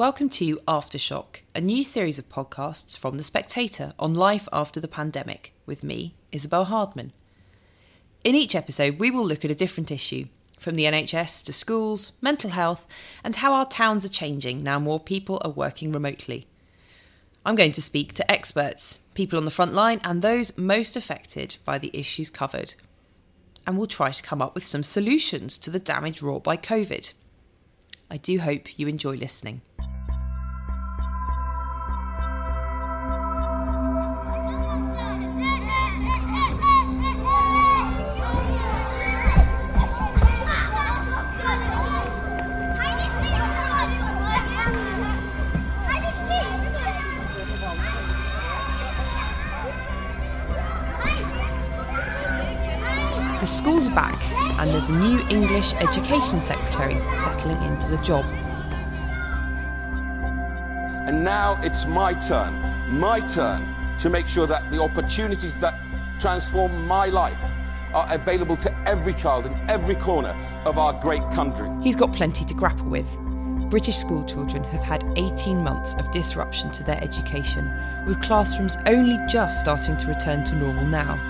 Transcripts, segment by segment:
Welcome to Aftershock, a new series of podcasts from The Spectator on life after the pandemic, with me, Isabel Hardman. In each episode, we will look at a different issue, from the NHS to schools, mental health, and how our towns are changing now more people are working remotely. I'm going to speak to experts, people on the front line, and those most affected by the issues covered. And we'll try to come up with some solutions to the damage wrought by COVID. I do hope you enjoy listening. English Education Secretary settling into the job. And now it's my turn, my turn to make sure that the opportunities that transform my life are available to every child in every corner of our great country. He's got plenty to grapple with. British school children have had 18 months of disruption to their education, with classrooms only just starting to return to normal now.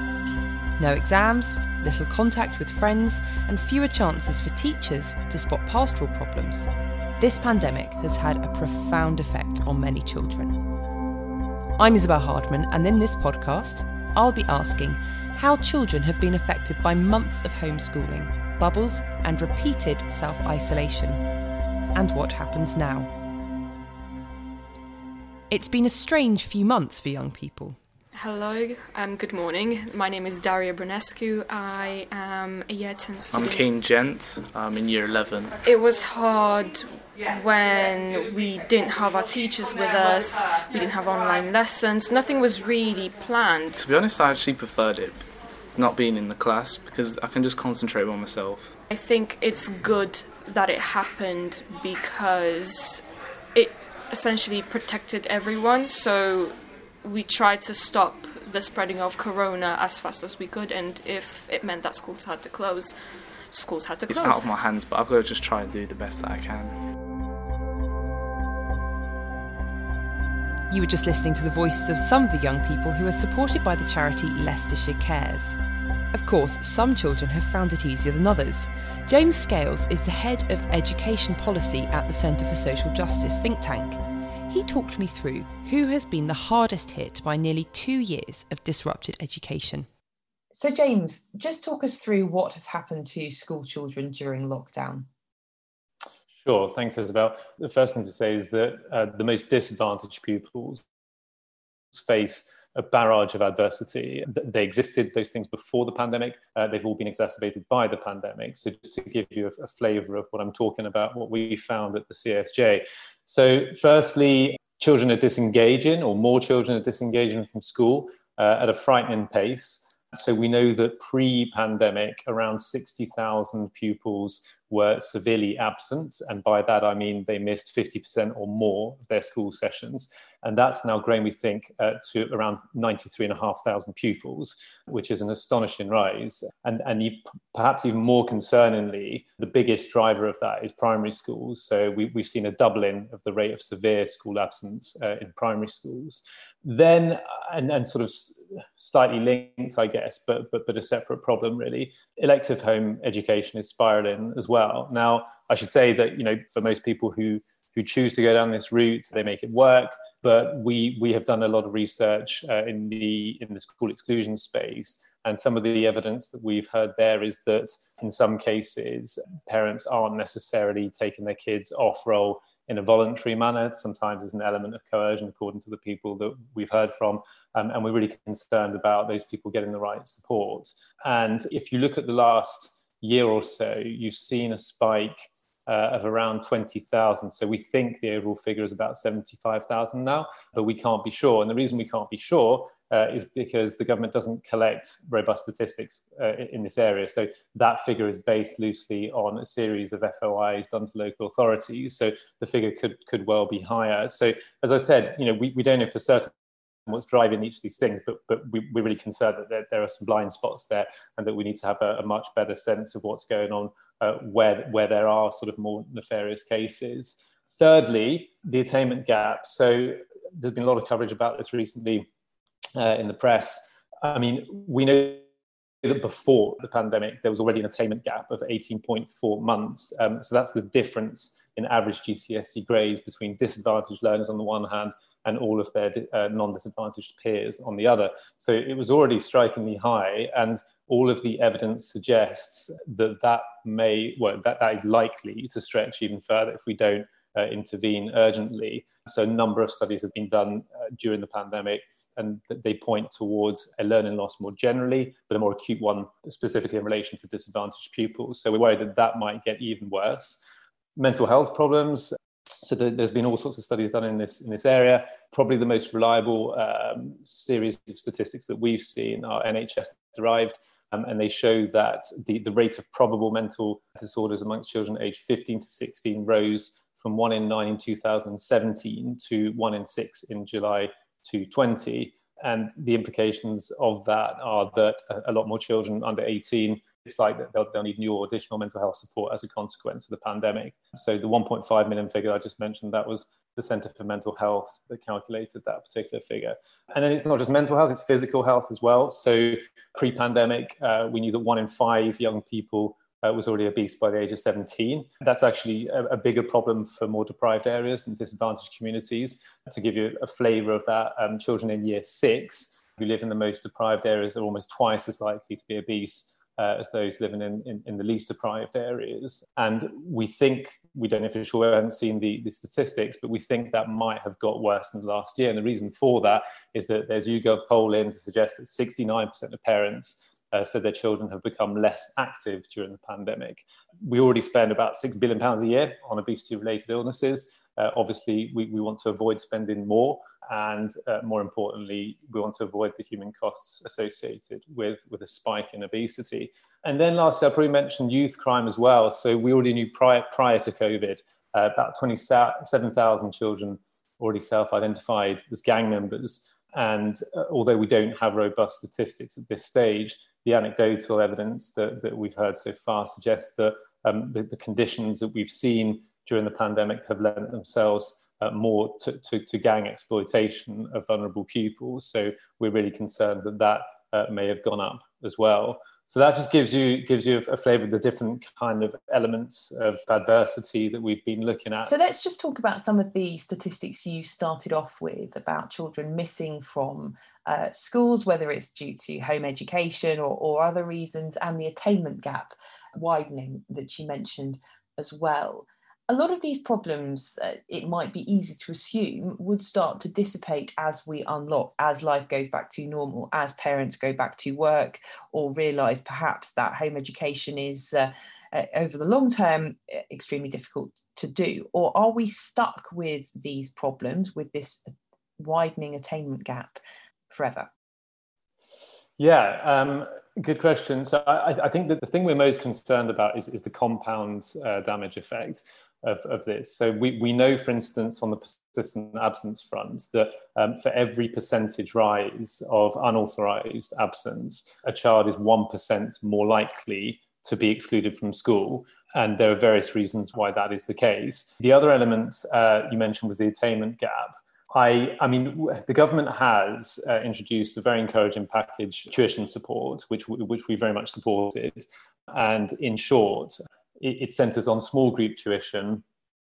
No exams, little contact with friends, and fewer chances for teachers to spot pastoral problems. This pandemic has had a profound effect on many children. I'm Isabel Hardman, and in this podcast, I'll be asking how children have been affected by months of homeschooling, bubbles, and repeated self isolation, and what happens now. It's been a strange few months for young people. Hello, um, good morning. My name is Daria Brunescu. I am a year 10 student. I'm. Kane Gent. I'm in year 11. It was hard when we didn't have our teachers with us, we didn't have online lessons, nothing was really planned. To be honest, I actually preferred it not being in the class because I can just concentrate on myself. I think it's good that it happened because it essentially protected everyone, so we tried to stop the spreading of corona as fast as we could, and if it meant that schools had to close, schools had to close. It's close. out of my hands, but I've got to just try and do the best that I can. You were just listening to the voices of some of the young people who are supported by the charity Leicestershire Cares. Of course, some children have found it easier than others. James Scales is the head of education policy at the Centre for Social Justice think tank. He talked me through who has been the hardest hit by nearly two years of disrupted education. So, James, just talk us through what has happened to school children during lockdown. Sure, thanks, Isabel. The first thing to say is that uh, the most disadvantaged pupils face a barrage of adversity. They existed, those things, before the pandemic. Uh, they've all been exacerbated by the pandemic. So, just to give you a, a flavour of what I'm talking about, what we found at the CSJ. So, firstly, children are disengaging, or more children are disengaging from school uh, at a frightening pace. So we know that pre-pandemic, around 60,000 pupils were severely absent. And by that, I mean they missed 50% or more of their school sessions. And that's now grown, we think, uh, to around 93,500 pupils, which is an astonishing rise. And, and you, perhaps even more concerningly, the biggest driver of that is primary schools. So we, we've seen a doubling of the rate of severe school absence uh, in primary schools then and, and sort of slightly linked i guess but, but but a separate problem really elective home education is spiraling as well now i should say that you know for most people who who choose to go down this route they make it work but we we have done a lot of research uh, in the in the school exclusion space and some of the evidence that we've heard there is that in some cases parents aren't necessarily taking their kids off roll in a voluntary manner. Sometimes there's an element of coercion, according to the people that we've heard from. Um, and we're really concerned about those people getting the right support. And if you look at the last year or so, you've seen a spike uh, of around 20,000. So we think the overall figure is about 75,000 now, but we can't be sure. And the reason we can't be sure uh, is because the government doesn't collect robust statistics uh, in this area. So that figure is based loosely on a series of FOIs done to local authorities. So the figure could could well be higher. So as I said, you know, we, we don't know for certain what's driving each of these things, but but we, we're really concerned that there, there are some blind spots there, and that we need to have a, a much better sense of what's going on uh, where where there are sort of more nefarious cases. thirdly, the attainment gap. So there's been a lot of coverage about this recently uh, in the press. I mean, we know that before the pandemic, there was already an attainment gap of 18.4 months. Um, so that's the difference in average GCSE grades between disadvantaged learners on the one hand and all of their uh, non-disadvantaged peers on the other. So it was already strikingly high, and all of the evidence suggests that that may, well, that, that is likely to stretch even further if we don't uh, intervene urgently. So a number of studies have been done uh, during the pandemic and they point towards a learning loss more generally, but a more acute one specifically in relation to disadvantaged pupils. So we're worried that that might get even worse. Mental health problems. So there's been all sorts of studies done in this in this area. Probably the most reliable um, series of statistics that we've seen are NHS derived. Um, and they show that the, the rate of probable mental disorders amongst children aged 15 to 16 rose from one in nine in 2017 to one in six in July 2020. And the implications of that are that a, a lot more children under 18 it's like they'll, they'll, need new or additional mental health support as a consequence of the pandemic. So the 1.5 million figure I just mentioned, that was the Centre for Mental Health that calculated that particular figure. And then it's not just mental health, it's physical health as well. So pre-pandemic, uh, we knew that one in five young people uh, was already obese by the age of 17. That's actually a, a, bigger problem for more deprived areas and disadvantaged communities. To give you a flavour of that, um, children in year six who live in the most deprived areas are almost twice as likely to be obese uh, as those living in, in, in, the least deprived areas. And we think, we don't know for sure, we haven't seen the, the statistics, but we think that might have got worse than last year. And the reason for that is that there's a YouGov poll in to suggest that 69% of parents uh, said their children have become less active during the pandemic. We already spend about £6 billion a year on obesity related illnesses. Uh, obviously, we, we want to avoid spending more, and uh, more importantly, we want to avoid the human costs associated with, with a spike in obesity. And then, lastly, I probably mentioned youth crime as well. So, we already knew prior, prior to COVID, uh, about 27,000 children already self identified as gang members. And uh, although we don't have robust statistics at this stage, the anecdotal evidence that, that we've heard so far suggests that um, the, the, conditions that we've seen during the pandemic have lent themselves uh, more to, to, to, gang exploitation of vulnerable pupils. So we're really concerned that that uh, may have gone up as well. So that just gives you gives you a, a flavour of the different kind of elements of adversity that we've been looking at. So let's just talk about some of the statistics you started off with about children missing from uh, schools, whether it's due to home education or, or other reasons, and the attainment gap widening that you mentioned as well a lot of these problems, uh, it might be easy to assume, would start to dissipate as we unlock, as life goes back to normal, as parents go back to work, or realise perhaps that home education is. Uh, uh, over the long term, extremely difficult to do? Or are we stuck with these problems, with this widening attainment gap forever? Yeah, um, good question. So I, I, think that the thing we're most concerned about is, is the compound uh, damage effect of, of this. So we, we know, for instance, on the persistent absence front, that um, for every percentage rise of unauthorized absence, a child is 1% more likely to be excluded from school. And there are various reasons why that is the case. The other element uh, you mentioned was the attainment gap. I, I mean, the government has uh, introduced a very encouraging package tuition support, which, which we very much supported. And in short, it, it centers on small group tuition,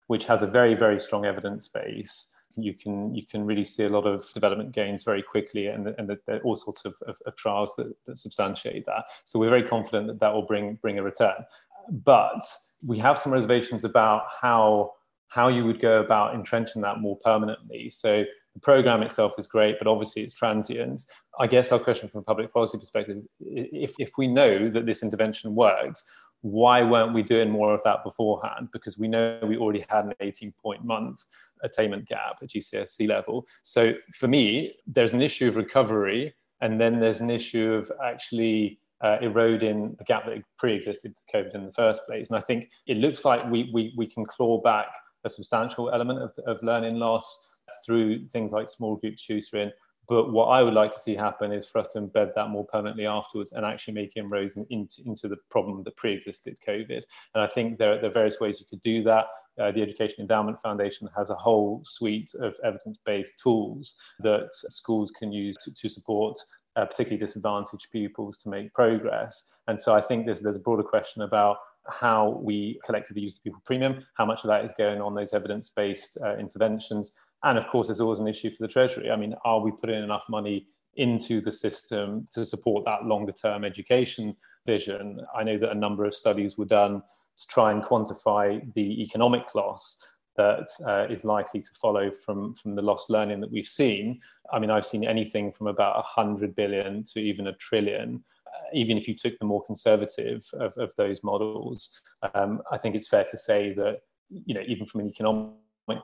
which has a very, very strong evidence base. You can you can really see a lot of development gains very quickly, and, and there are all sorts of, of, of trials that, that substantiate that. So we're very confident that that will bring bring a return. But we have some reservations about how how you would go about entrenching that more permanently. So the program itself is great, but obviously it's transient. I guess our question from a public policy perspective, if, if we know that this intervention works, why weren't we doing more of that beforehand? Because we know we already had an 18 point month attainment gap at GCSE level. So for me, there's an issue of recovery, and then there's an issue of actually uh, eroding the gap that pre-existed to COVID in the first place. And I think it looks like we, we, we can claw back a substantial element of, of learning loss through things like small group tutoring but what I would like to see happen is for us to embed that more permanently afterwards and actually make inroads into, into the problem that pre-existed COVID. And I think there, there, are various ways you could do that. uh, the Education Endowment Foundation has a whole suite of evidence based tools that schools can use to, to support uh, particularly disadvantaged pupils to make progress. And so I think there's, there's a broader question about how we collectively use the pupil premium, how much of that is going on those evidence based uh, interventions. And of course, there's always an issue for the Treasury. I mean, are we putting enough money into the system to support that longer term education vision? I know that a number of studies were done to try and quantify the economic loss that uh, is likely to follow from, from the lost learning that we've seen. I mean, I've seen anything from about 100 billion to even a trillion. Uh, even if you took the more conservative of, of those models, um, I think it's fair to say that, you know, even from an economic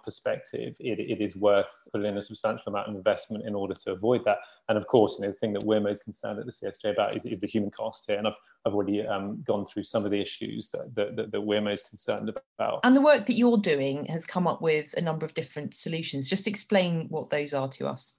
perspective, it, it is worth putting in a substantial amount of investment in order to avoid that. And of course, you know, the thing that we're most concerned at the CSJ about is, is the human cost here. And I've, I've already um, gone through some of the issues that, that, that, we're most concerned about. And the work that you're doing has come up with a number of different solutions. Just explain what those are to us.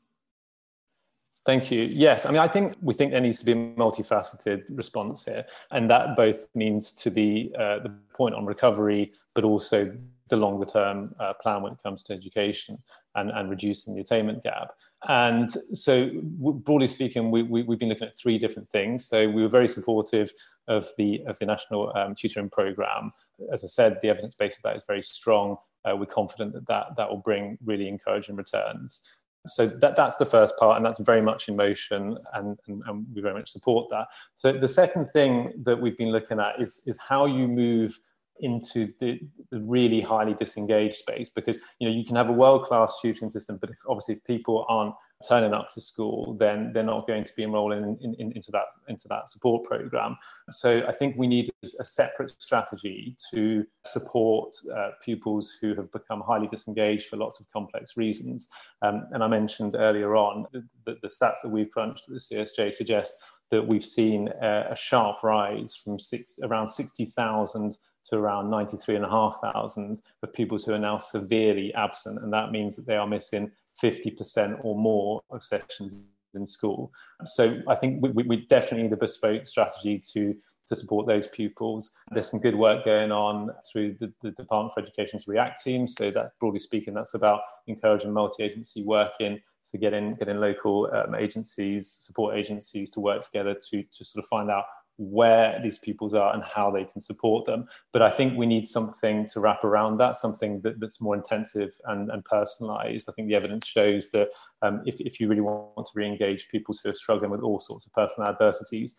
Thank you. Yes, I mean, I think we think there needs to be a multifaceted response here, and that both means to the uh, the point on recovery, but also the longer term uh, plan when it comes to education and, and reducing the attainment gap. And so, broadly speaking, we, we, have been looking at three different things. So, we were very supportive of the, of the national um, tutoring program. As I said, the evidence base of that is very strong. Uh, we're confident that, that that will bring really encouraging returns. So that, that's the first part, and that's very much in motion, and, and, and we very much support that. So the second thing that we've been looking at is, is how you move into the, the, really highly disengaged space because you know you can have a world-class tutoring system but if obviously if people aren't turning up to school then they're not going to be enrolling in, in, into that into that support program. So i think we need a separate strategy to support uh, pupils who have become highly disengaged for lots of complex reasons. Um, and i mentioned earlier on that the stats that we've crunched at the csj suggest that we've seen a, sharp rise from six, around 60,000 to around 93,500 of pupils who are now severely absent. And that means that they are missing 50% or more of sessions in school. So I think we, we definitely need a bespoke strategy to to support those pupils. There's some good work going on through the, the Department for Education's REACT team. So that, broadly speaking, that's about encouraging multi-agency working to get in, get in local um, agencies, support agencies to work together to, to sort of find out where these pupils are and how they can support them. But I think we need something to wrap around that, something that, that's more intensive and, and personalized. I think the evidence shows that um, if, if you really want to re-engage pupils who are struggling with all sorts of personal adversities,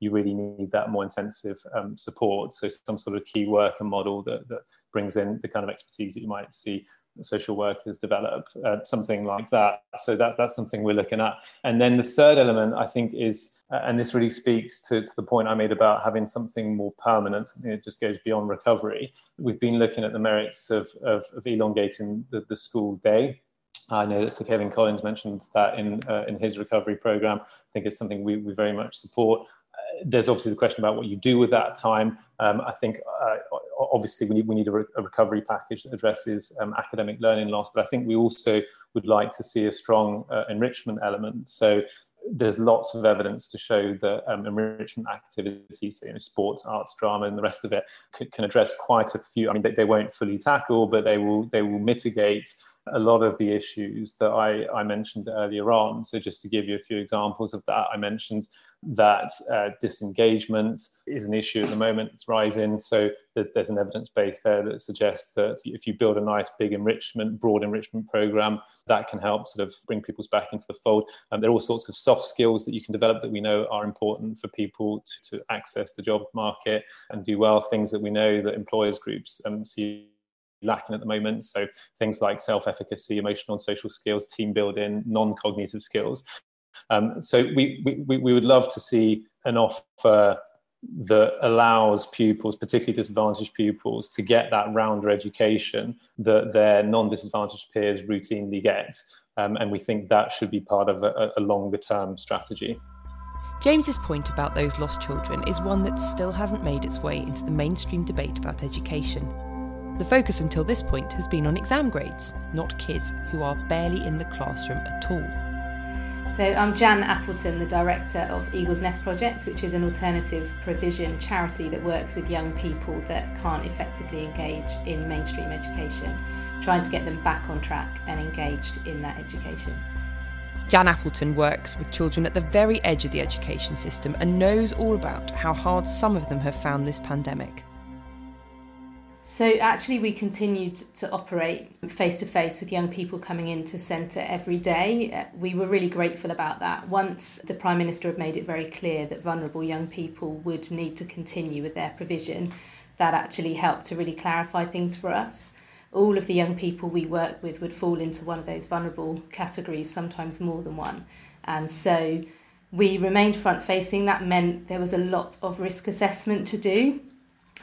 you really need that more intensive um, support. So some sort of key worker model that, that brings in the kind of expertise that you might see social workers develop, uh, something like that. So that, that's something we're looking at. And then the third element, I think, is, uh, and this really speaks to, to the point I made about having something more permanent, something that just goes beyond recovery. We've been looking at the merits of, of, of elongating the, the school day. I know that Sir Kevan Collins mentioned that in, uh, in his recovery program. I think it's something we, we very much support there's obviously the question about what you do with that time. Um, I think uh, obviously we need, we need a, re- a recovery package that addresses um, academic learning loss, but I think we also would like to see a strong uh, enrichment element. So there's lots of evidence to show that um, enrichment activities, you know, sports, arts, drama, and the rest of it, c- can address quite a few. I mean, they, they won't fully tackle, but they will they will mitigate a lot of the issues that I, I mentioned earlier on. So, just to give you a few examples of that, I mentioned that uh, disengagement is an issue at the moment, it's rising. So, there's, there's an evidence base there that suggests that if you build a nice big enrichment, broad enrichment program, that can help sort of bring people's back into the fold. Um, there are all sorts of soft skills that you can develop that we know are important for people to, to access the job market and do well, things that we know that employers groups um, see lacking at the moment. So things like self-efficacy, emotional and social skills, team building, non-cognitive skills. Um, so we, we, we would love to see an offer that allows pupils, particularly disadvantaged pupils, to get that rounder education that their non-disadvantaged peers routinely get. Um, and we think that should be part of a, a longer term strategy. James's point about those lost children is one that still hasn't made its way into the mainstream debate about education. The focus until this point has been on exam grades, not kids who are barely in the classroom at all. So I'm Jan Appleton, the director of Eagle's Nest Project, which is an alternative provision charity that works with young people that can't effectively engage in mainstream education, trying to get them back on track and engaged in that education. Jan Appleton works with children at the very edge of the education system and knows all about how hard some of them have found this pandemic. So, actually, we continued to operate face to face with young people coming into centre every day. Uh, we were really grateful about that. Once the Prime Minister had made it very clear that vulnerable young people would need to continue with their provision, that actually helped to really clarify things for us. All of the young people we work with would fall into one of those vulnerable categories, sometimes more than one. And so we remained front facing. That meant there was a lot of risk assessment to do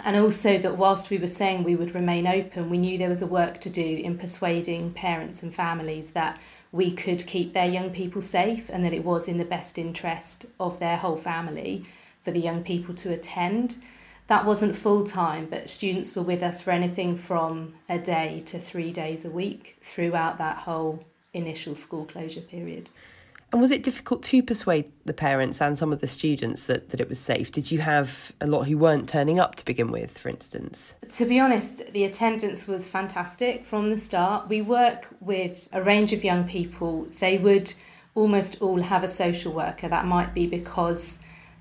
and also that whilst we were saying we would remain open, we knew there was a work to do in persuading parents and families that we could keep their young people safe and that it was in the best interest of their whole family for the young people to attend. That wasn't full time, but students were with us for anything from a day to three days a week throughout that whole initial school closure period. And was it difficult to persuade the parents and some of the students that, that it was safe? Did you have a lot who weren't turning up to begin with, for instance? To be honest, the attendance was fantastic from the start. We work with a range of young people. They would almost all have a social worker. That might be because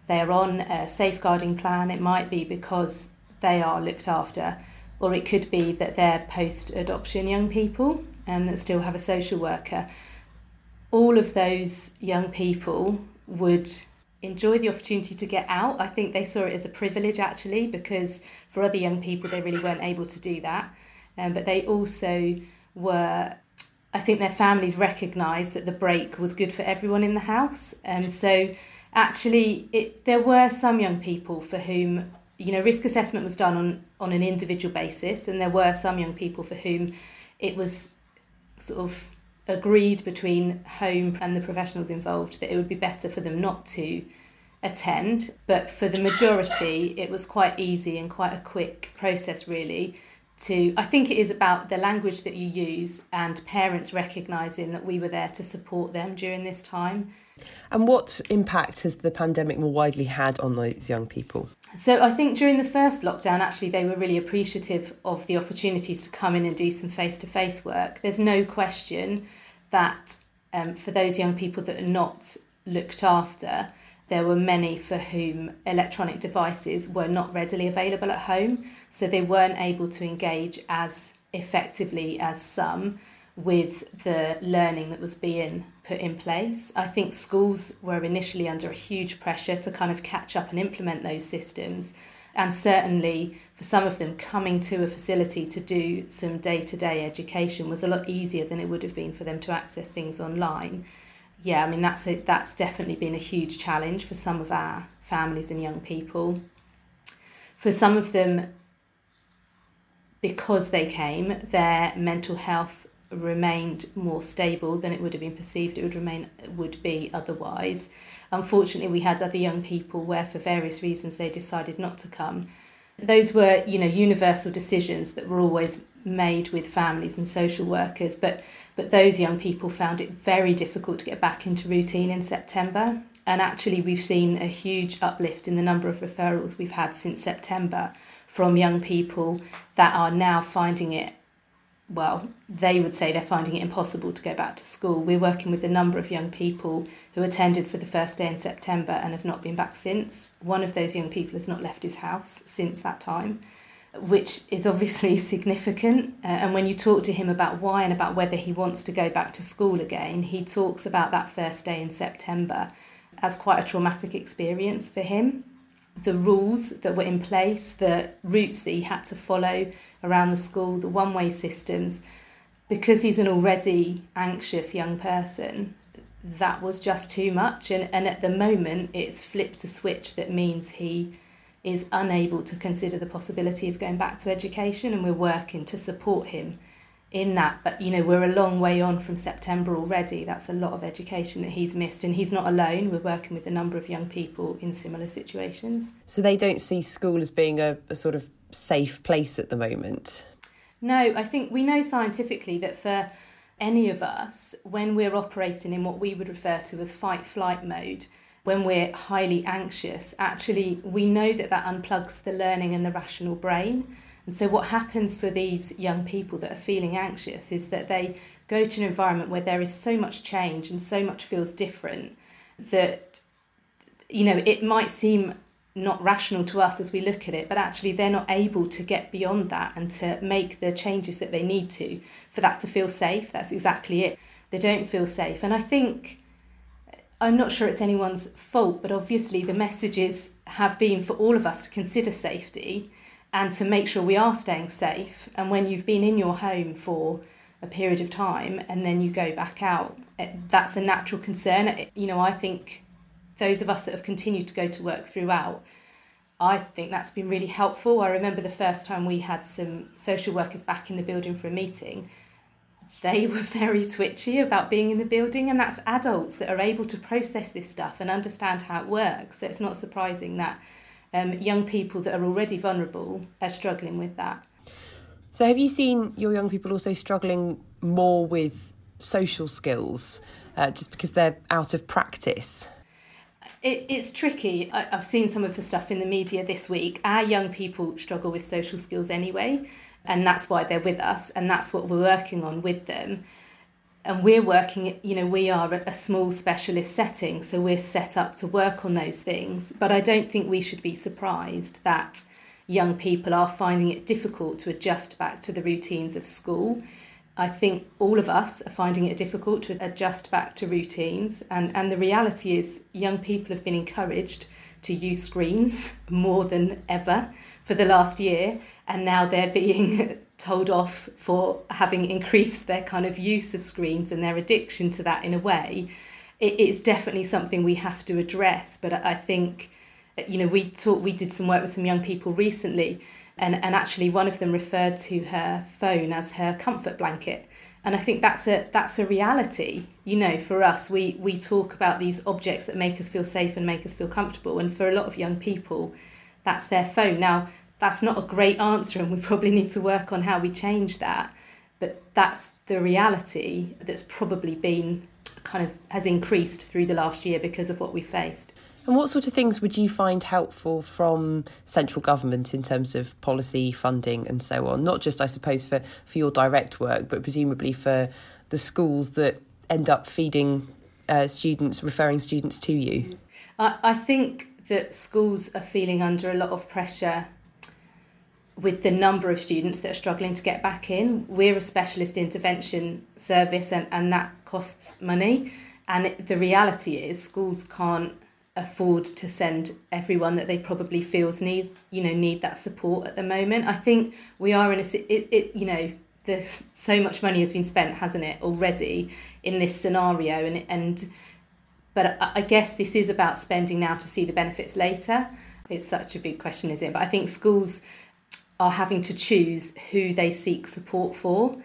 they're on a safeguarding plan, it might be because they are looked after, or it could be that they're post adoption young people and that still have a social worker all of those young people would enjoy the opportunity to get out. I think they saw it as a privilege actually, because for other young people, they really weren't able to do that. Um, but they also were, I think their families recognised that the break was good for everyone in the house. And um, so actually, it, there were some young people for whom, you know, risk assessment was done on, on an individual basis, and there were some young people for whom it was sort of agreed between home and the professionals involved that it would be better for them not to attend. But for the majority, it was quite easy and quite a quick process, really. To I think it is about the language that you use and parents recognizing that we were there to support them during this time. And what impact has the pandemic more widely had on those young people? So I think during the first lockdown, actually, they were really appreciative of the opportunities to come in and do some face to face work. There's no question that um, for those young people that are not looked after, there were many for whom electronic devices were not readily available at home, so they weren't able to engage as effectively as some with the learning that was being put in place. I think schools were initially under a huge pressure to kind of catch up and implement those systems. And certainly for some of them, coming to a facility to do some day to day education was a lot easier than it would have been for them to access things online. Yeah, I mean, that's, a, that's definitely been a huge challenge for some of our families and young people. For some of them, because they came, their mental health remained more stable than it would have been perceived it would remain would be otherwise. Unfortunately, we had other young people where, for various reasons, they decided not to come. Those were, you know, universal decisions that were always made with families and social workers, but but those young people found it very difficult to get back into routine in September. And actually, we've seen a huge uplift in the number of referrals we've had since September from young people that are now finding it well, they would say they're finding it impossible to go back to school. We're working with a number of young people who attended for the first day in September and have not been back since. One of those young people has not left his house since that time, which is obviously significant. Uh, and when you talk to him about why and about whether he wants to go back to school again, he talks about that first day in September as quite a traumatic experience for him. The rules that were in place, the routes that he had to follow, around the school, the one way systems, because he's an already anxious young person, that was just too much. And, and at the moment, it's flipped a switch that means he is unable to consider the possibility of going back to education, and we're working to support him in that. But you know, we're a long way on from September already. That's a lot of education that he's missed, and he's not alone. We're working with a number of young people in similar situations. So they don't see school as being a, a sort of safe place at the moment? No, I think we know scientifically that for any of us, when we're operating in what we would refer to as fight flight mode, when we're highly anxious, actually, we know that that unplugs the learning and the rational brain. And so, what happens for these young people that are feeling anxious is that they go to an environment where there is so much change and so much feels different that, you know, it might seem not rational to us as we look at it, but actually they're not able to get beyond that and to make the changes that they need to for that to feel safe. That's exactly it. They don't feel safe. And I think, I'm not sure it's anyone's fault, but obviously the messages have been for all of us to consider safety and to make sure we are staying safe. And when you've been in your home for a period of time and then you go back out, eh, that's a natural concern. You know, I think those of us that have continued to go to work throughout, I think that's been really helpful. I remember the first time we had some social workers back in the building for a meeting, they were very twitchy about being in the building, and that's adults that are able to process this stuff and understand how it works. So it's not surprising that um, young people that are already vulnerable are struggling with that. So, have you seen your young people also struggling more with social skills uh, just because they're out of practice? It, it's tricky. I, I've seen some of the stuff in the media this week. Our young people struggle with social skills anyway, and that's why they're with us, and that's what we're working on with them. And we're working, you know, we are a small specialist setting, so we're set up to work on those things. But I don't think we should be surprised that young people are finding it difficult to adjust back to the routines of school I think all of us are finding it difficult to adjust back to routines. And, and the reality is, young people have been encouraged to use screens more than ever for the last year. And now they're being told off for having increased their kind of use of screens and their addiction to that in a way. It's definitely something we have to address. But I think, you know, we talked, we did some work with some young people recently and, and actually one of them referred to her phone as her comfort blanket and I think that's a that's a reality. You know, for us, we we talk about these objects that make us feel safe and make us feel comfortable, and for a lot of young people, that's their phone. Now, that's not a great answer, and we probably need to work on how we change that. But that's the reality that's probably been kind of has increased through the last year because of what we faced. And what sort of things would you find helpful from central government in terms of policy, funding, and so on? Not just, I suppose, for, for your direct work, but presumably for the schools that end up feeding uh, students, referring students to you? I, I think that schools are feeling under a lot of pressure with the number of students that are struggling to get back in. We're a specialist intervention service and, and that costs money. And the reality is, schools can't afford to send everyone that they probably feels need you know need that support at the moment. I think we are in a it, it you know there's so much money has been spent hasn't it already in this scenario? And and but I guess this is about spending now to see the benefits later. It's such a big question is it? But i think schools are having to choose who they seek support for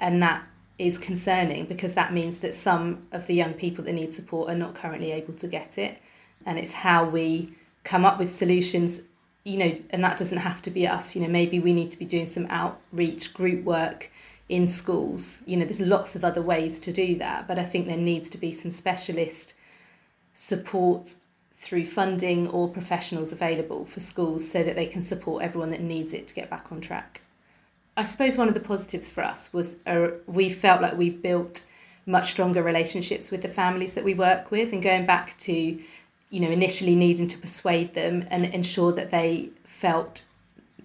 and that is concerning because that means that some of the young people that need support are not currently able to get it and it's how we come up with solutions you know and that doesn't have to be us you know maybe we need to be doing some outreach group work in schools. You know there's lots of other ways to do that but i think there needs to be some specialist support through funding or professionals available for schools so that they can support everyone that needs it to get back on track. I suppose one of the positives for us was uh, we felt like we built much stronger relationships with the families that we work with. And going back to you know, initially needing to persuade them and ensure that they felt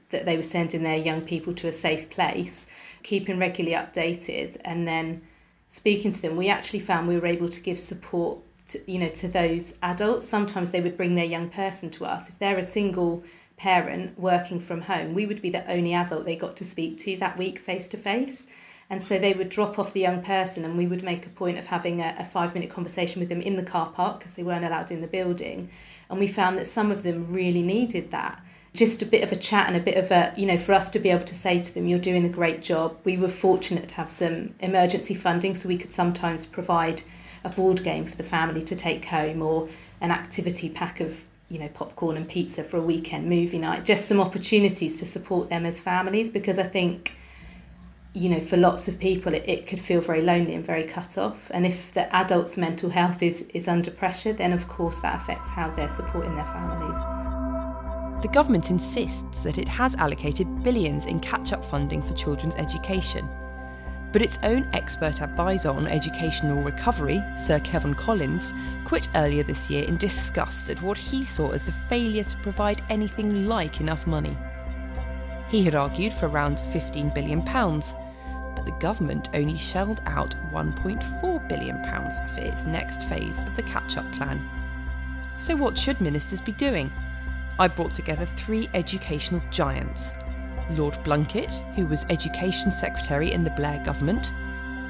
that they were sending their young people to a safe place, keeping regularly updated, and then speaking to them. We actually found we were able to give support, to, you know, to those adults. Sometimes they would bring their young person to us if they're a single parent working from home. We would be the only adult they got to speak to that week face to face. And so they would drop off the young person, and we would make a point of having a, a five minute conversation with them in the car park because they weren't allowed in the building. And we found that some of them really needed that. Just a bit of a chat and a bit of a, you know, for us to be able to say to them, You're doing a great job. We were fortunate to have some emergency funding so we could sometimes provide a board game for the family to take home or an activity pack of you know popcorn and pizza for a weekend movie night just some opportunities to support them as families because i think you know, for lots of people, it, it could feel very lonely and very cut off. And if the adult's mental health is, is under pressure, then of course that affects how they're supporting their families. The government insists that it has allocated billions in catch up funding for children's education. But its own expert advisor on educational recovery, Sir Kevan Collins, quit earlier this year in disgust at what he saw as the failure to provide anything like enough money. He had argued for around £15 billion, but the government only shelled out £1.4 billion for its next phase of the catch up plan. So, what should ministers be doing? I brought together three educational giants Lord Blunkett, who was Education Secretary in the Blair government,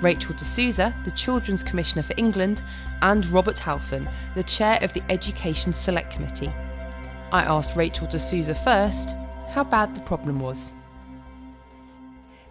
Rachel de Souza, the Children's Commissioner for England, and Robert Halfon, the Chair of the Education Select Committee. I asked Rachel de Souza first how bad the problem was.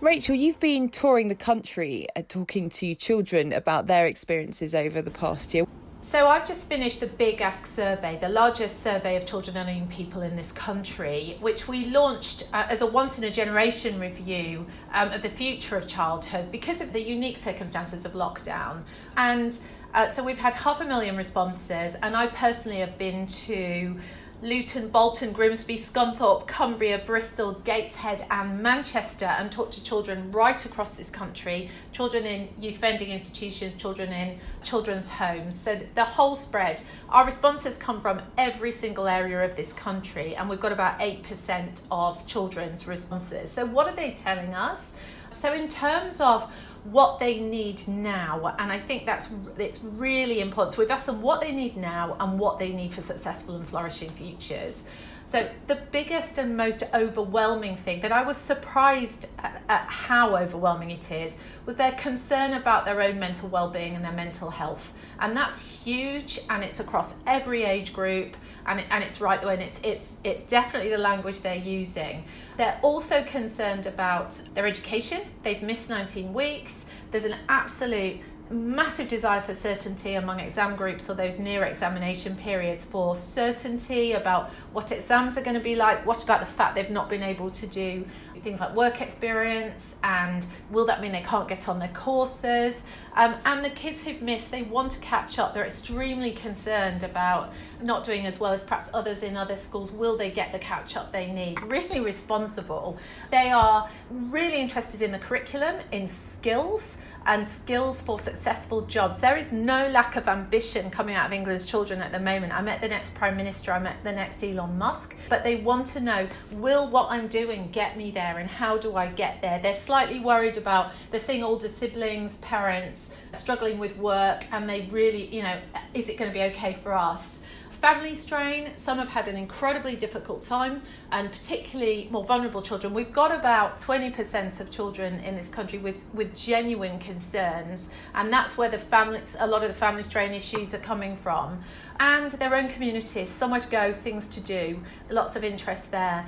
Rachel, you've been touring the country uh, talking to children about their experiences over the past year. So I've just finished the Big Ask survey, the largest survey of children and young people in this country, which we launched uh, as a once in a generation review um, of the future of childhood because of the unique circumstances of lockdown. And uh, so we've had half a million responses, and I personally have been to Luton, Bolton, Grimsby, Scunthorpe, Cumbria, Bristol, Gateshead, and Manchester, and talk to children right across this country children in youth offending institutions, children in children's homes. So the whole spread. Our responses come from every single area of this country, and we've got about 8% of children's responses. So, what are they telling us? So, in terms of what they need now and i think that's it's really important so we've asked them what they need now and what they need for successful and flourishing futures. So the biggest and most overwhelming thing that i was surprised at, at how overwhelming it is was their concern about their own mental well-being and their mental health. And that's huge and it's across every age group and, it, and it's right there and it's, it's, it's definitely the language they're using they're also concerned about their education. They've missed 19 weeks. There's an absolute massive desire for certainty among exam groups or those near examination periods for certainty about what exams are going to be like. What about the fact they've not been able to do things like work experience and will that mean they can't get on their courses? Um, and the kids who've missed, they want to catch up. They're extremely concerned about not doing as well as perhaps others in other schools. Will they get the catch up they need? Really responsible. They are really interested in the curriculum, in skills and skills for successful jobs. There is no lack of ambition coming out of England's children at the moment. I met the next Prime Minister, I met the next Elon Musk, but they want to know will what I'm doing get me there and how do I get there? They're slightly worried about, they're seeing older siblings, parents struggling with work, and they really, you know, is it going to be okay for us? Family strain. Some have had an incredibly difficult time, and particularly more vulnerable children. We've got about 20% of children in this country with, with genuine concerns, and that's where the families, a lot of the family strain issues are coming from. And their own communities, somewhere to go, things to do, lots of interest there.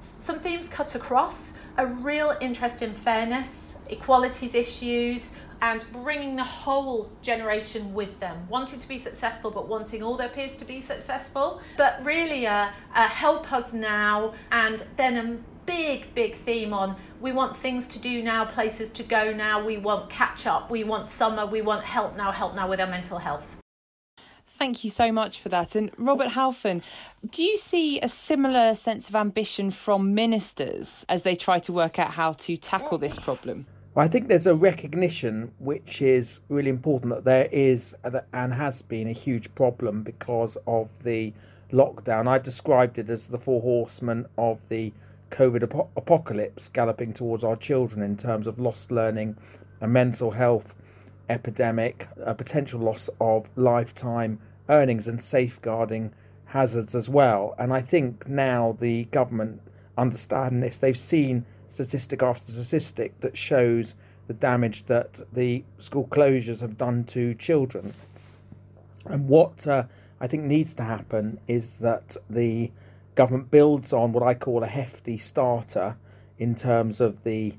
Some themes cut across a real interest in fairness, equalities issues, and bringing the whole generation with them, wanting to be successful, but wanting all their peers to be successful. But really, uh, uh, help us now, and then a big, big theme on we want things to do now, places to go now, we want catch up, we want summer, we want help now, help now with our mental health. Thank you so much for that. And Robert Halfon, do you see a similar sense of ambition from ministers as they try to work out how to tackle this problem? I think there's a recognition which is really important that there is uh, and has been a huge problem because of the lockdown. I've described it as the four horsemen of the COVID ap- apocalypse galloping towards our children in terms of lost learning, a mental health epidemic, a potential loss of lifetime earnings, and safeguarding hazards as well. And I think now the government understand this. They've seen statistic after statistic that shows the damage that the school closures have done to children. And what uh, I think needs to happen is that the government builds on what I call a hefty starter in terms of the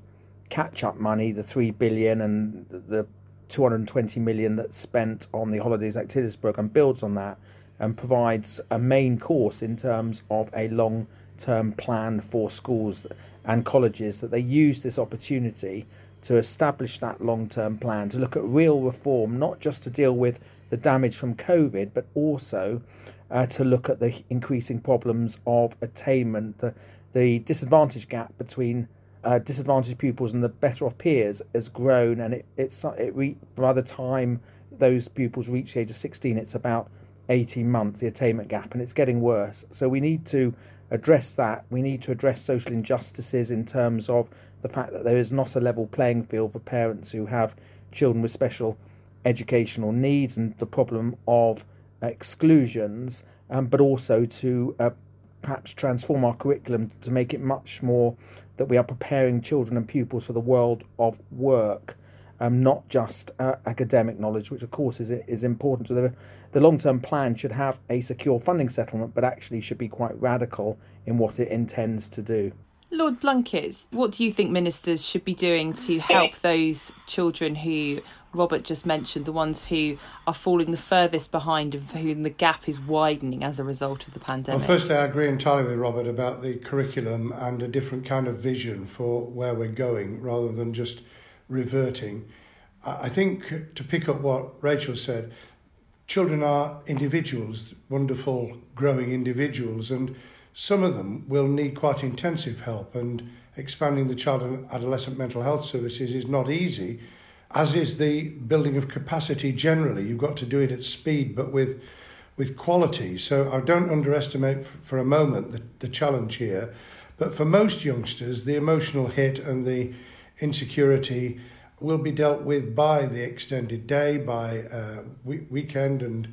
catch up money, the 3 billion and the 220 million that's spent on the holidays activities program, builds on that and provides a main course in terms of a long term plan for schools and colleges that they use this opportunity to establish that long term plan, to look at real reform, not just to deal with the damage from COVID, but also uh, to look at the increasing problems of attainment, the, the disadvantage gap between uh, disadvantaged pupils and the better off peers has grown, and it, it's it re- by the time those pupils reach the age of 16, it's about 18 months, the attainment gap, and it's getting worse. So we need to address that. We need to address social injustices in terms of the fact that there is not a level playing field for parents who have children with special educational needs and the problem of exclusions, um, but also to uh, perhaps transform our curriculum to make it much more that we are preparing children and pupils for the world of work. Um, not just uh, academic knowledge, which of course is is important. So the, the long term plan should have a secure funding settlement, but actually should be quite radical in what it intends to do. Lord Blunkett, what do you think ministers should be doing to help those children who Robert just mentioned, the ones who are falling the furthest behind and for whom the gap is widening as a result of the pandemic? Well, firstly, I agree entirely with Robert about the curriculum and a different kind of vision for where we're going rather than just reverting. I think to pick up what Rachel said, children are individuals, wonderful growing individuals, and some of them will need quite intensive help, and expanding the child and adolescent mental health services is not easy, as is the building of capacity generally. You've got to do it at speed, but with with quality. So I don't underestimate for a moment the, the challenge here. But for most youngsters, the emotional hit and the insecurity will be dealt with by the extended day, by uh, weekend and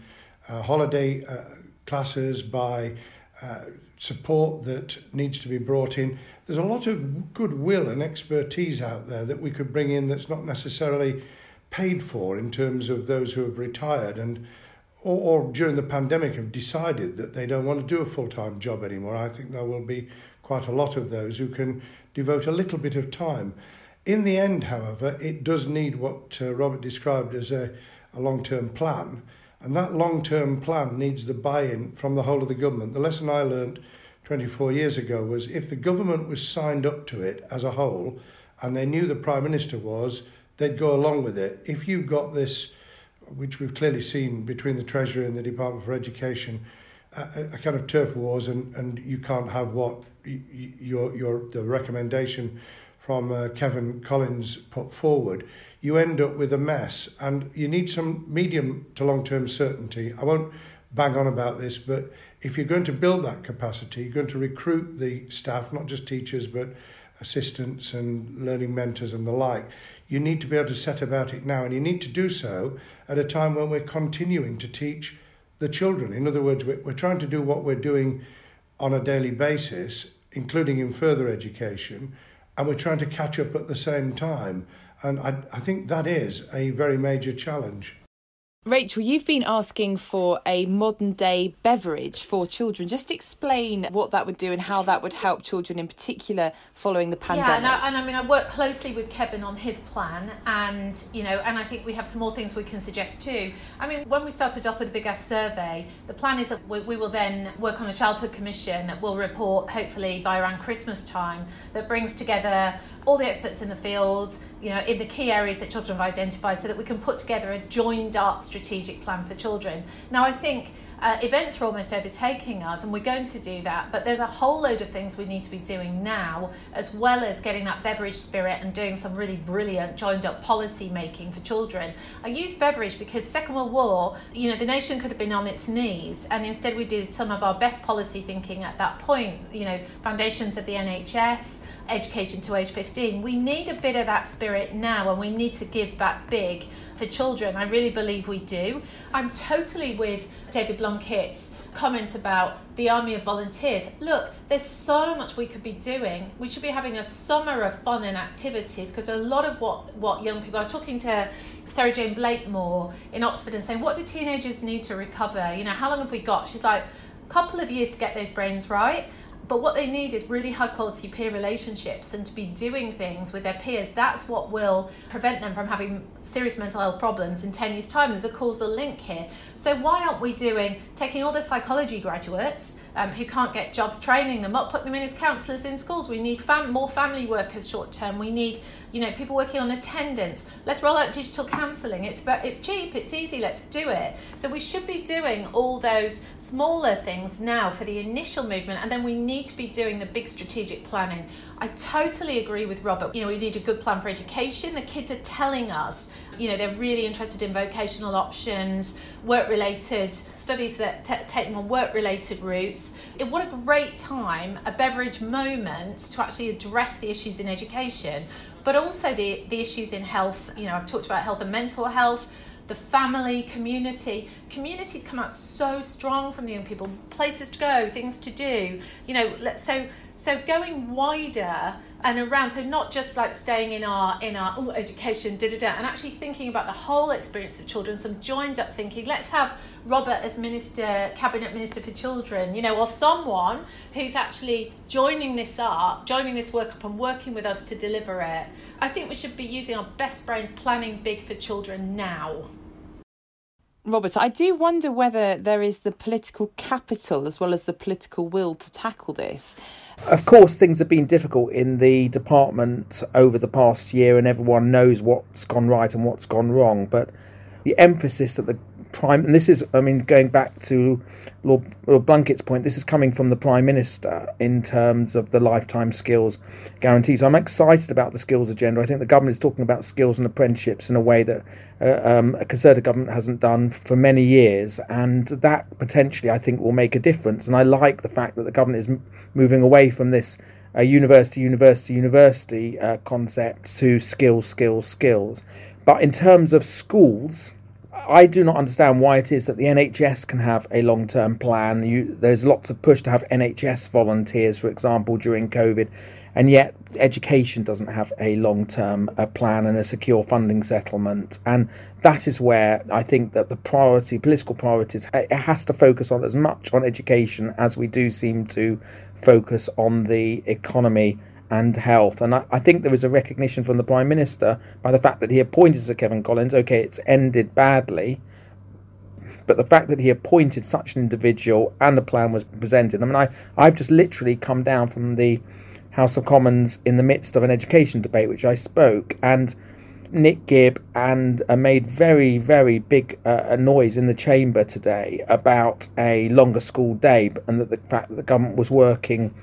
uh, holiday uh, classes, by uh, support that needs to be brought in. There's a lot of goodwill and expertise out there that we could bring in that's not necessarily paid for in terms of those who have retired and or, or during the pandemic have decided that they don't want to do a full-time job anymore. I think there will be quite a lot of those who can devote a little bit of time. In the end, however, it does need what uh, Robert described as a, a long-term plan and that long term plan needs the buy in from the whole of the government. The lesson I learned 24 years ago was if the government was signed up to it as a whole and they knew the Prime Minister was, they'd go along with it. If you've got this, which we've clearly seen between the Treasury and the Department for Education, a, a kind of turf wars, and, and you can't have what your, your the recommendation from uh, Kevan Collins put forward, you end up with a mess. And you need some medium to long term certainty. I won't bang on about this, but if you're going to build that capacity, you're going to recruit the staff, not just teachers, but assistants and learning mentors and the like. You need to be able to set about it now, and you need to do so at a time when we're continuing to teach the children. In other words, we're, we're trying to do what we're doing on a daily basis, including in further education, and we're trying to catch up at the same time. And I, I think that is a very major challenge. Rachel, you've been asking for a modern day Beveridge for children. Just explain what that would do and how that would help children in particular following the pandemic. Yeah, and I, and I mean, I work closely with Kevan on his plan, and you know, and I think we have some more things we can suggest too. I mean, when we started off with the Big Ask survey, the plan is that we, we will then work on a childhood commission that will report hopefully by around Christmas time that brings together all the experts in the field, you know, in the key areas that children have identified, so that we can put together a joined up strategic plan for children. Now, I think uh, events are almost overtaking us, and we're going to do that. But there's a whole load of things we need to be doing now, as well as getting that Beveridge spirit and doing some really brilliant joined up policy making for children. I use Beveridge because Second World War, you know, the nation could have been on its knees, and instead we did some of our best policy thinking at that point. You know, foundations of the NHS education to age 15. We need a bit of that spirit now and we need to give back big for children. I really believe we do. I'm totally with David Blunkett's comment about the army of volunteers. Look, there's so much we could be doing. We should be having a summer of fun and activities because a lot of what, what young people, I was talking to Sarah-Jayne Blakemore in Oxford and saying, what do teenagers need to recover? You know, how long have we got? She's like, a couple of years to get those brains right but what they need is really high quality peer relationships and to be doing things with their peers. That's what will prevent them from having serious mental health problems in 10 years' time. There's a causal link here. So, why aren't we doing taking all the psychology graduates um, who can't get jobs, training them up, put them in as counsellors in schools? We need fam- more family workers short term. We need you know, people working on attendance. Let's roll out digital counselling. It's it's cheap, it's easy. Let's do it. So we should be doing all those smaller things now for the initial movement, and then we need to be doing the big strategic planning. I totally agree with Robert. You know, we need a good plan for education. The kids are telling us, you know, they're really interested in vocational options, work related studies that t- take on work related routes. It, what a great time, a Beveridge moment to actually address the issues in education, but also the, the issues in health. You know, I've talked about health and mental health the family, community. Communities come out so strong from the young people, places to go, things to do. You know, so so going wider and around, so not just like staying in our in our education, da da da, and actually thinking about the whole experience of children. Some joined up thinking. Let's have Robert as minister, cabinet minister for children, you know, or someone who's actually joining this up, joining this work up, and working with us to deliver it. I think we should be using our best brains, planning big for children now. Robert, I do wonder whether there is the political capital as well as the political will to tackle this. Of course, things have been difficult in the department over the past year, and everyone knows what's gone right and what's gone wrong. But the emphasis that the prime, and this is, I mean, going back to Lord, Lord Blunkett's point, this is coming from the prime minister in terms of the lifetime skills guarantee. So I'm excited about the skills agenda. I think the government is talking about skills and apprenticeships in a way that uh, um, a Conservative government hasn't done for many years, and that potentially I think will make a difference. And I like the fact that the government is m- moving away from this. Uh, university, university, university uh, concept to skills, skills, skills. But in terms of schools, I do not understand why it is that the NHS can have a long term plan. You, there's lots of push to have NHS volunteers, for example, during COVID, and yet education doesn't have a long term uh, plan and a secure funding settlement. And that is where I think that the priority, political priorities, it has to focus on as much on education as we do seem to focus on the economy and health. And I, I, think there is a recognition from the Prime Minister by the fact that he appointed Sir Kevan Collins. Okay, it's ended badly, but the fact that he appointed such an individual and the plan was presented. I mean, I, I've just literally come down from the House of Commons in the midst of an education debate, which I spoke, and Nick Gibb and uh, made very, very big uh, noise in the chamber today about a longer school day and that the fact that the government was working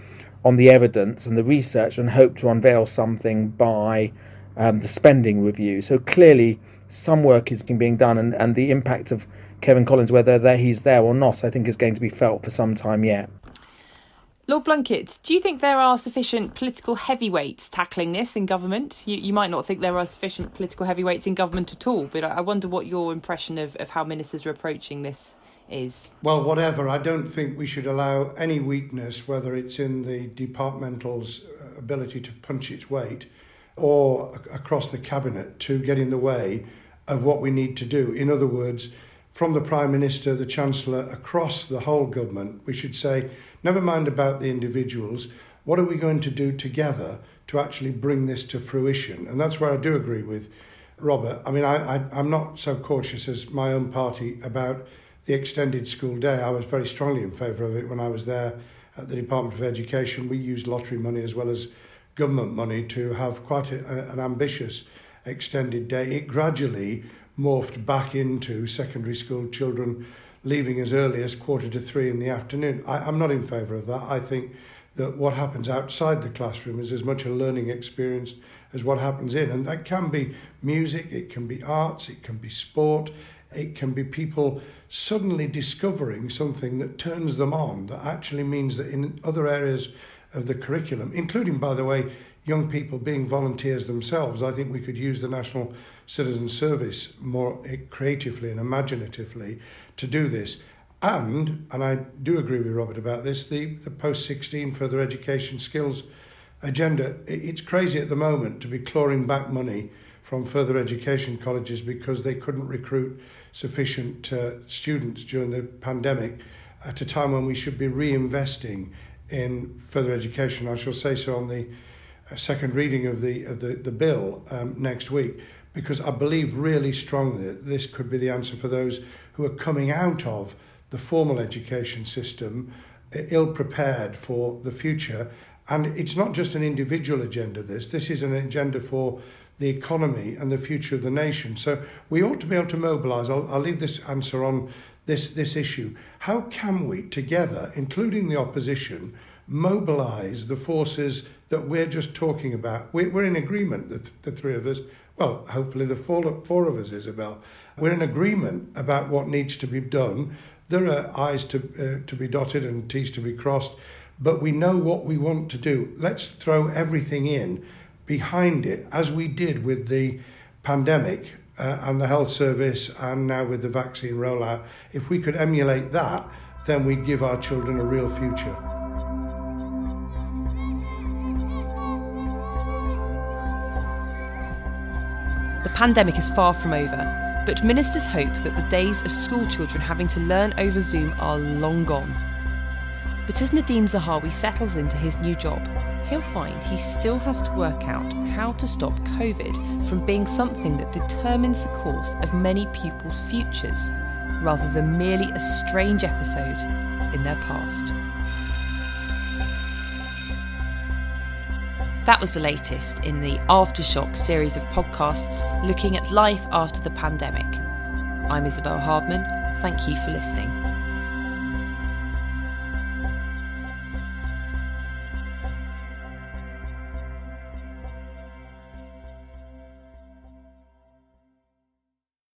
on the evidence and the research and hope to unveil something by um, the spending review. So clearly, some work is being done, and, and the impact of Kevan Collins, whether he's there or not, I think is going to be felt for some time yet. Lord Blunkett, do you think there are sufficient political heavyweights tackling this in government? You, you might not think there are sufficient political heavyweights in government at all, but I wonder what your impression of, of how ministers are approaching this is? Well, whatever. I don't think we should allow any weakness, whether it's in the departmental's uh, ability to punch its weight or across the cabinet, to get in the way of what we need to do. In other words, from the Prime Minister, the Chancellor, across the whole government, we should say, never mind about the individuals, what are we going to do together to actually bring this to fruition? And that's where I do agree with Robert. I mean, I, I, I'm not so cautious as my own party about the extended school day. I was very strongly in favour of it when I was there at the Department of Education. We used lottery money as well as government money to have quite a, an ambitious extended day. It gradually morphed back into secondary school children leaving as early as quarter to three in the afternoon. I, I'm not in favour of that. I think that what happens outside the classroom is as much a learning experience as what happens in. And that can be music, it can be arts, it can be sport, it can be people suddenly discovering something that turns them on, that actually means that in other areas of the curriculum, including, by the way, young people being volunteers themselves, I think we could use the National Citizen Service more creatively and imaginatively to do this. And, and I do agree with Robert about this, the, the post 16 further education skills agenda. It's crazy at the moment to be clawing back money from further education colleges because they couldn't recruit sufficient uh, students during the pandemic at a time when we should be reinvesting in further education. I shall say so on the uh, second reading of the of the, the bill um, next week because I believe really strongly that this could be the answer for those who are coming out of the formal education system ill prepared for the future And it's not just an individual agenda, this, this is an agenda for the economy and the future of the nation. So we ought to be able to mobilise. I'll, I'll leave this answer on this, this issue. How can we, together, including the opposition, mobilise the forces that we're just talking about? We're, we're in agreement, the, th- the three of us. Well, hopefully the four, four of us, Isabel. We're in agreement about what needs to be done. There are I's to, uh, to be dotted and T's to be crossed, but we know what we want to do. Let's throw everything in behind it, as we did with the pandemic uh, and the health service, and now with the vaccine rollout. If we could emulate that, then we'd give our children a real future. The pandemic is far from over, but ministers hope that the days of school children having to learn over Zoom are long gone. But as Nadhim Zahawi settles into his new job, he'll find he still has to work out how to stop COVID from being something that determines the course of many pupils' futures, rather than merely a strange episode in their past. That was the latest in the Aftershock series of podcasts looking at life after the pandemic. I'm Isabel Hardman. Thank you for listening.